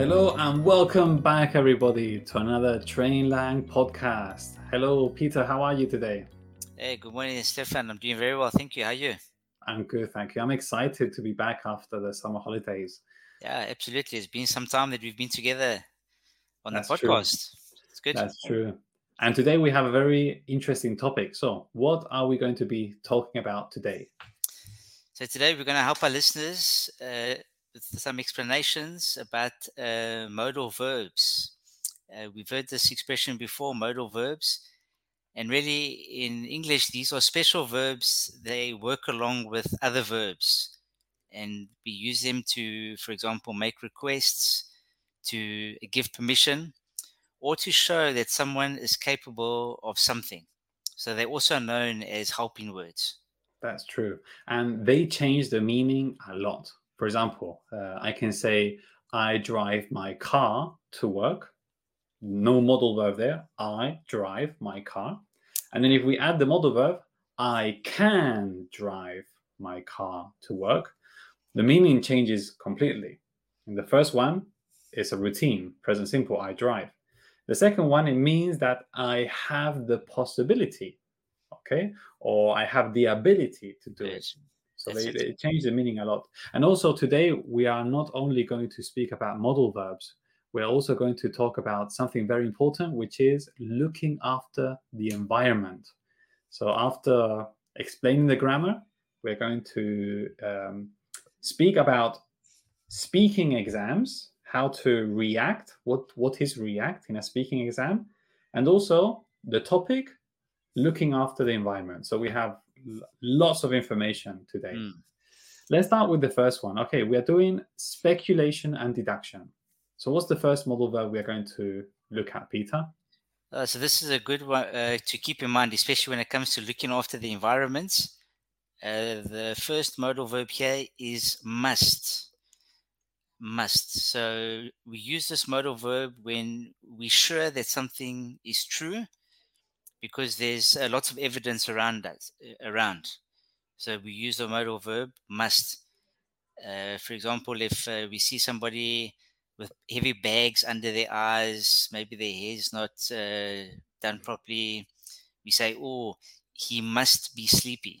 Hello and welcome back, everybody, to another Trainlang podcast. Hello, Peter. How are you today? Hey, good morning, Stefan. I'm doing very well. Thank you. How are you? I'm good, thank you. I'm excited to be back after the summer holidays. Yeah, absolutely. It's been some time that we've been together on That's the true. podcast. It's good. That's true. And today we have a very interesting topic. So, what are we going to be talking about today? So today we're going to help our listeners uh, some explanations about uh, modal verbs. Uh, we've heard this expression before, modal verbs. And really, in English, these are special verbs. They work along with other verbs. And we use them to, for example, make requests, to give permission, or to show that someone is capable of something. So they're also known as helping words. That's true. And they change the meaning a lot. For example, uh, I can say, I drive my car to work. No modal verb there. I drive my car. And then if we add the modal verb, I can drive my car to work, the meaning changes completely. In the first one, it's a routine, present simple, I drive. The second one, it means that I have the possibility, okay, or I have the ability to do it. So they, it. they change the meaning a lot. And also today, we are not only going to speak about modal verbs, we're also going to talk about something very important, which is looking after the environment. So after explaining the grammar, we're going to um, speak about speaking exams, how to react, what, what is react in a speaking exam, and also the topic, looking after the environment. So we have lots of information today. Mm. Let's start with the first one. Okay, we are doing speculation and deduction. So what's the first modal verb we are going to look at, Peter? Uh, so this is a good one uh, to keep in mind, especially when it comes to looking after the environments. Uh, the first modal verb here is must. Must. So we use this modal verb when we're sure that something is true, because there's uh, lots of evidence around that. uh, Around. So we use the modal verb must. Uh, for example, if uh, we see somebody with heavy bags under their eyes, maybe their hair is not uh, done properly, we say, oh, he must be sleepy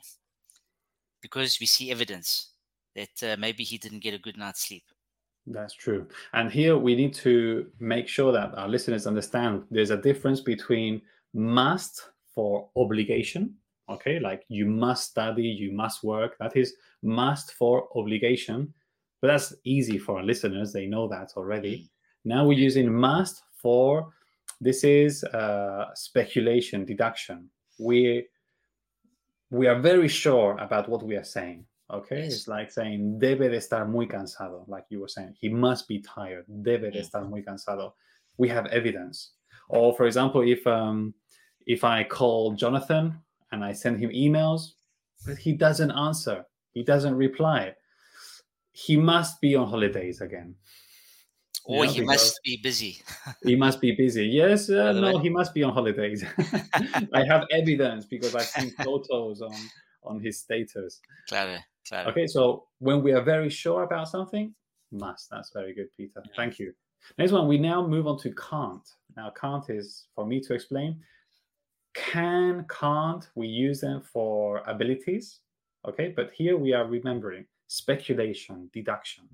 because we see evidence that uh, maybe he didn't get a good night's sleep. That's true. And here we need to make sure that our listeners understand there's a difference between must for obligation, okay, like you must study, you must work. That is must for obligation. But that's easy for our listeners. They know that already. Now we're using must for this is uh, speculation, deduction. We we are very sure about what we are saying. Okay, Yes. it's like saying debe de estar muy cansado, like you were saying. He must be tired. Debe de estar muy cansado. We have evidence. Or for example, if um if I call Jonathan and I send him emails, but he doesn't answer, he doesn't reply, he must be on holidays again. Or Yeah, he must be busy. He must be busy. Yes, uh, no, way. he must be on holidays. I have evidence because I've seen photos on on his status. claro, claro. Okay, so when we are very sure about something, must. That's very good, Peter. Yeah. Thank you. Next one, we now move on to can't. Now, can't is for me to explain. Can, can't, we use them for abilities. Okay, but here we are remembering speculation, deduction.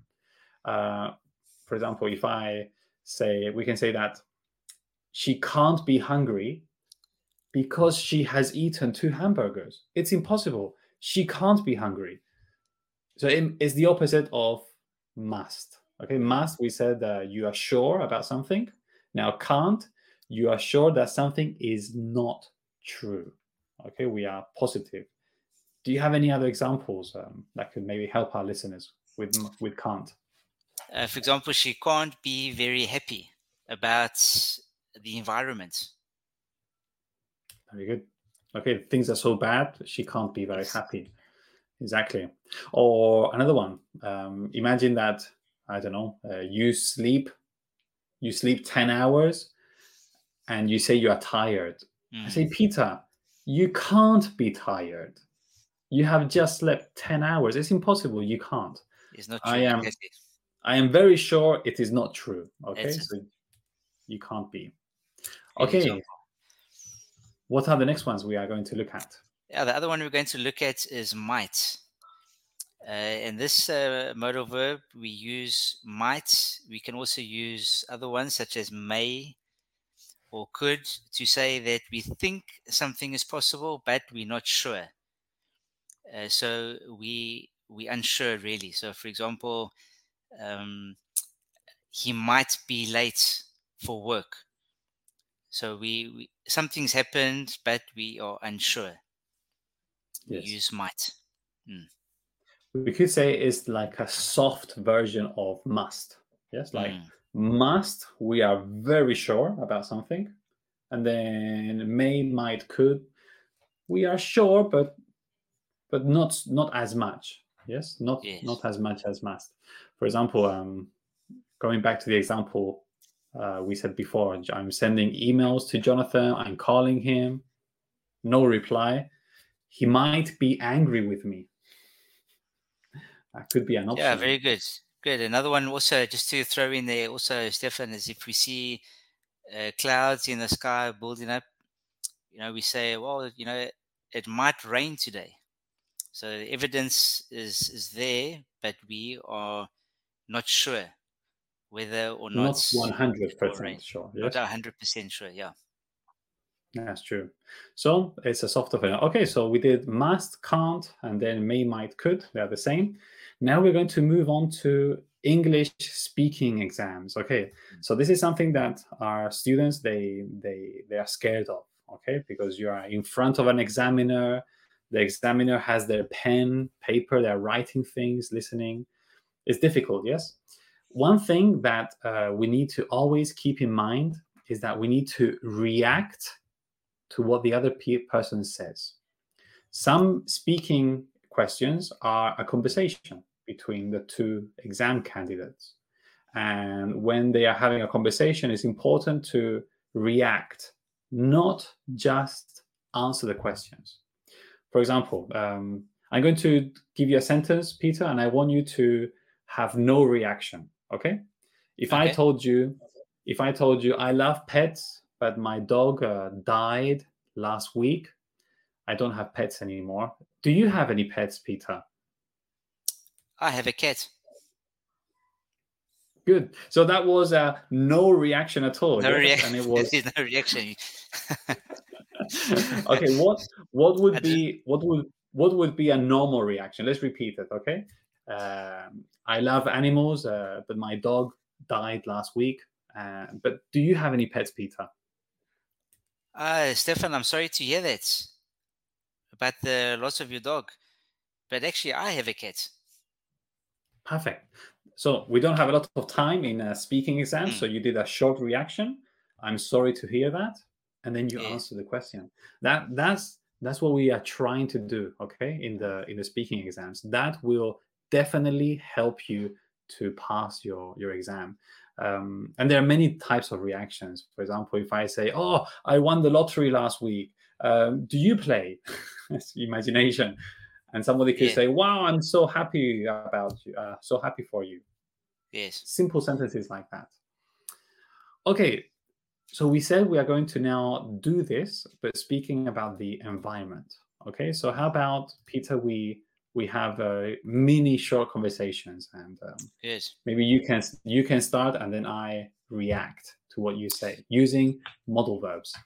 Uh, for example, if I say, we can say that she can't be hungry because she has eaten two hamburgers. It's impossible. She can't be hungry. So it- it's the opposite of must. Okay, must, we said that you are sure about something. Now, can't, you are sure that something is not true. Okay, we are positive. Do you have any other examples um, that could maybe help our listeners with with can't? Uh, for example, she can't be very happy about the environment. Very good. Okay, things are so bad, she can't be very happy. Exactly. Or another one. Um, imagine that I don't know. Uh, you sleep, you sleep ten hours, and you say you are tired. I Mm. say, Peter, you can't be tired. You have just slept ten hours. It's impossible. You can't. It's not true. I am- I am very sure it is not true. Okay, It's- so you can't be. Okay, what are the next ones we are going to look at? Yeah, the other one we're going to look at is might. Uh, in this uh, modal verb, we use might. We can also use other ones such as may or could to say that we think something is possible, but we're not sure. Uh, so we we unsure really. So, for example, um, he might be late for work. So we, we something's happened, but we are unsure. We use might. We could say it's like a soft version of must. Yes, like Mm, must, we are very sure about something. And then may, might, could, we are sure, but but not not as much. Yes, not Yes. not as much as must. For example, um, going back to the example uh, we said before, I'm sending emails to Jonathan. I'm calling him, no reply. He might be angry with me. That could be an option. Yeah, very good. Good. Another one also, just to throw in there, also, Stefan, is if we see uh, clouds in the sky building up, you know, we say, well, you know, it might rain today. So the evidence is is there, but we are not sure whether or not. not one hundred it will rain. percent sure. Yes? Not hundred percent sure. Yeah. That's true. So it's a soft version. Okay, so we did must, can't, and then may, might, could. They're the same. Now we're going to move on to English speaking exams. Okay, so this is something that our students they they they are scared of. Okay, because you are in front of an examiner. The examiner has their pen, paper. They're writing things, listening. It's difficult. Yes. One thing that uh, we need to always keep in mind is that we need to react to what the other pe- person says. Some speaking questions are a conversation between the two exam candidates. And when they are having a conversation, it's important to react, not just answer the questions. For example, um, I'm going to give you a sentence, Peter, and I want you to have no reaction. Okay? If I told you, if I told you I love pets, but my dog uh, died last week, I don't have pets anymore. Do you have any pets, Peter? I have a cat. Good. So that was uh, no reaction at all. No yes? reaction. And it was no reaction. okay. What what would be what would what would be a normal reaction? Let's repeat it. Okay. Um, I love animals, uh, but my dog died last week. Uh, but do you have any pets, Peter? Uh, Stefan, I'm sorry to hear that about the loss of your dog. But actually, I have a cat. Perfect. So we don't have a lot of time in a speaking exam. So you did a short reaction. I'm sorry to hear that, and then you Yeah. answer the question. That that's that's what we are trying to do. Okay, in the in the speaking exams, that will definitely help you to pass your your exam. Um, and there are many types of reactions. For example, if I say, "Oh, I won the lottery last week," um, do you play? That's imagination. And somebody could Yeah. say, "Wow, I'm so happy about you. Uh, so happy for you." Yes. Simple sentences like that. Okay, so we said we are going to now do this, but speaking about the environment. Okay, so how about Peter? We we have uh, mini short conversations, and um, Good. maybe you can you can start, and then I react to what you say using modal verbs.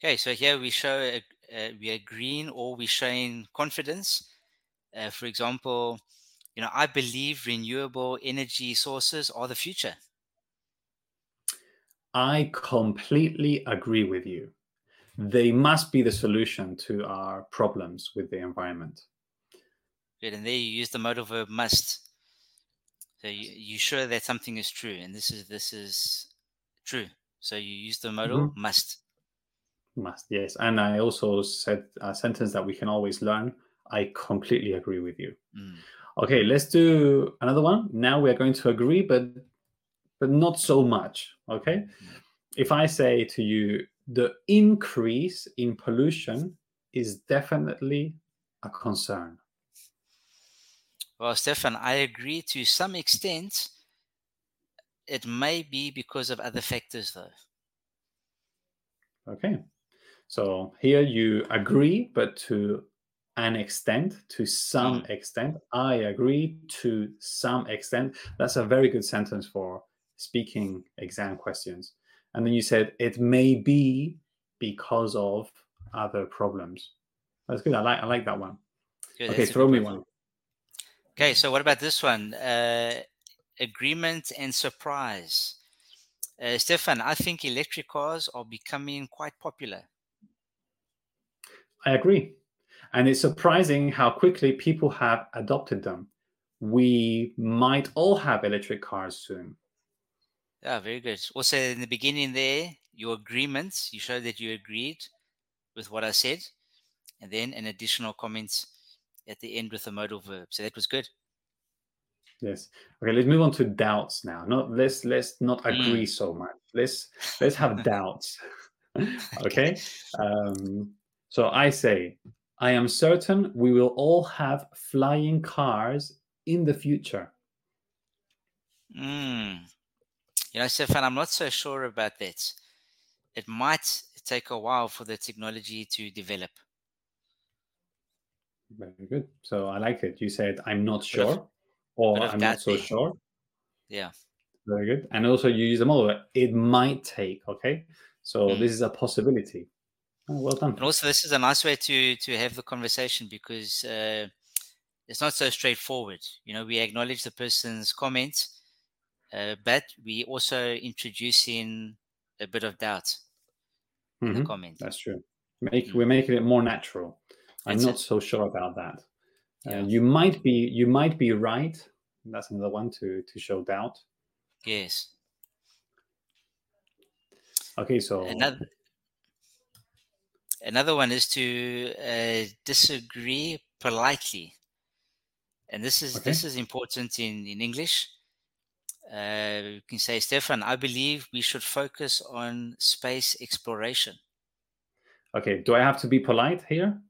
Okay, so here we show a, uh, we are green or we're showing confidence. Uh, for example, you know, I believe renewable energy sources are the future. I completely agree with you. They must be the solution to our problems with the environment. Good, and there you use the modal verb must. So you you sure that something is true, and this is this is true. So you use the modal must. Must, yes. And I also said a sentence that we can always learn. I completely agree with you. Mm. Okay, let's do another one. Now we are going to agree, but but not so much. Okay. If I say to you, the increase in pollution is definitely a concern. Well, Stefan, I agree to some extent, it may be because of other factors, though. Okay. So here you agree, but to an extent, to some Mm. extent. I agree to some extent. That's a very good sentence for speaking exam questions. And then you said it may be because of other problems. That's good. I like I like that one. Good, okay, throw me one. one. Okay, so what about this one? Uh, agreement and surprise. Uh, Stefan, I think electric cars are becoming quite popular. I agree. And it's surprising how quickly people have adopted them. We might all have electric cars soon. Yeah, very good. Also, in the beginning there, your agreements, you showed that you agreed with what I said, and then an additional comment at the end with a modal verb. So that was good. Yes. Okay, let's move on to doubts now. Not let's let's not Mm. agree so much. Let's let's have doubts. okay. Um, so I say, I am certain we will all have flying cars in the future. Mm. You know, Stefan, I'm not so sure about that. It might take a while for the technology to develop. Very good. So I like it. You said I'm not sure, or I'm not so there. sure. Yeah. Very good. And also you use the modal. It might take. Okay. So Mm. this is a possibility. Oh, well done. And also, this is a nice way to to have the conversation because uh, it's not so straightforward. You know, we acknowledge the person's comments, uh, but we also introduce in a bit of doubt in the Mhm. comment. That's true. Make Mm. we're making it more natural. I'm not it. so sure about that. Yeah. Uh, you might be you might be right. That's another one to to show doubt. Yes. Okay, so Another another one is to uh, disagree politely, and this is Okay. this is important in in English. Uh, you can say, Stefan, I believe we should focus on space exploration. okay, do I have to be polite here?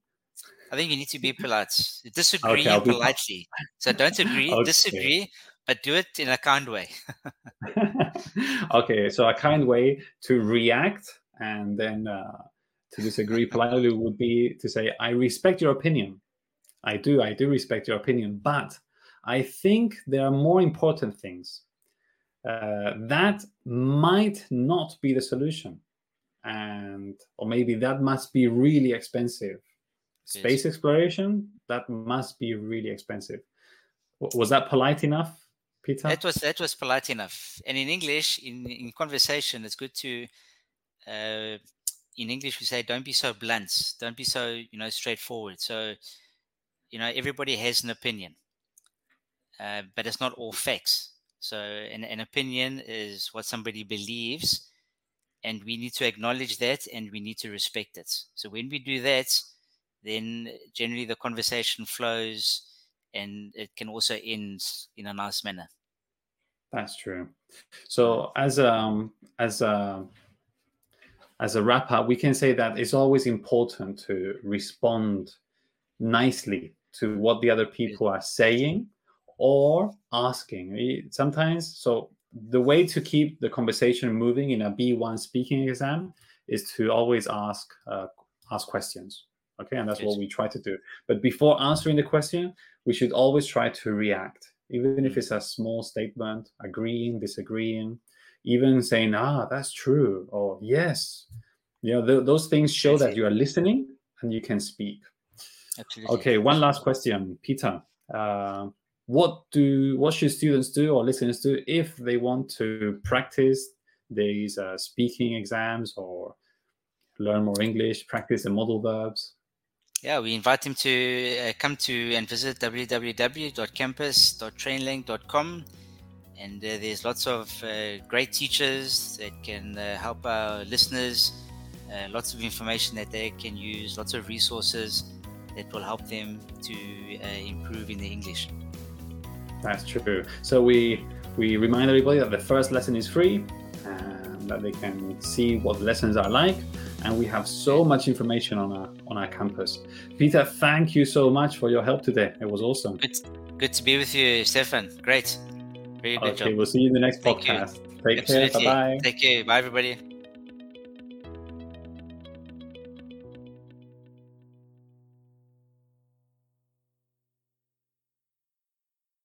I think you need to be polite. Disagree be politely. So don't agree, Okay. disagree, but do it in a kind way. okay, so a kind way to react and then uh, to disagree politely would be to say, I respect your opinion. I do, I do respect your opinion, but I think there are more important things. Uh, that might not be the solution. And, or maybe that must be really expensive. Yes. Space exploration, that must be really expensive. W- Was that polite enough, Peter? That was that was polite enough. And in English, in in conversation, it's good to. Uh, in English, we say, "Don't be so blunt. Don't be so you know straightforward." So, you know, everybody has an opinion, uh, but it's not all facts. So, an, an opinion is what somebody believes, and we need to acknowledge that, and we need to respect it. So, when we do that, then generally the conversation flows, and it can also end in a nice manner. That's true. So as um as a as a wrap up, we can say that it's always important to respond nicely to what the other people are saying or asking. Sometimes, so the way to keep the conversation moving in a B1 speaking exam is to always ask uh, ask questions. Okay, and that's what we try to do. But before answering the question, we should always try to react, even if Mm. it's a small statement, agreeing, disagreeing, even saying, "Ah, that's true," or "Yes." You know, th- those things show That's that it. you are listening and you can speak. Absolutely. Okay, one last question, Peter. Uh, what do what should students do or listeners do if they want to practice these uh, speaking exams or learn more English, practice the modal verbs? Yeah, we invite them to uh, come to and visit www.campus.trainlang.com. And uh, there's lots of uh, great teachers that can uh, help our listeners, uh, lots of information that they can use, lots of resources that will help them to uh, improve in the English. That's true. So we we remind everybody that the first lesson is free and that they can see what the lessons are like. And we have so much information on our on our campus. Peter, thank you so much for your help today. It was awesome. Good, good to be with you, Stefan. Great. Okay, job. we'll see you in the next Thank you. podcast. Take care. Bye bye. Take care. Bye, everybody.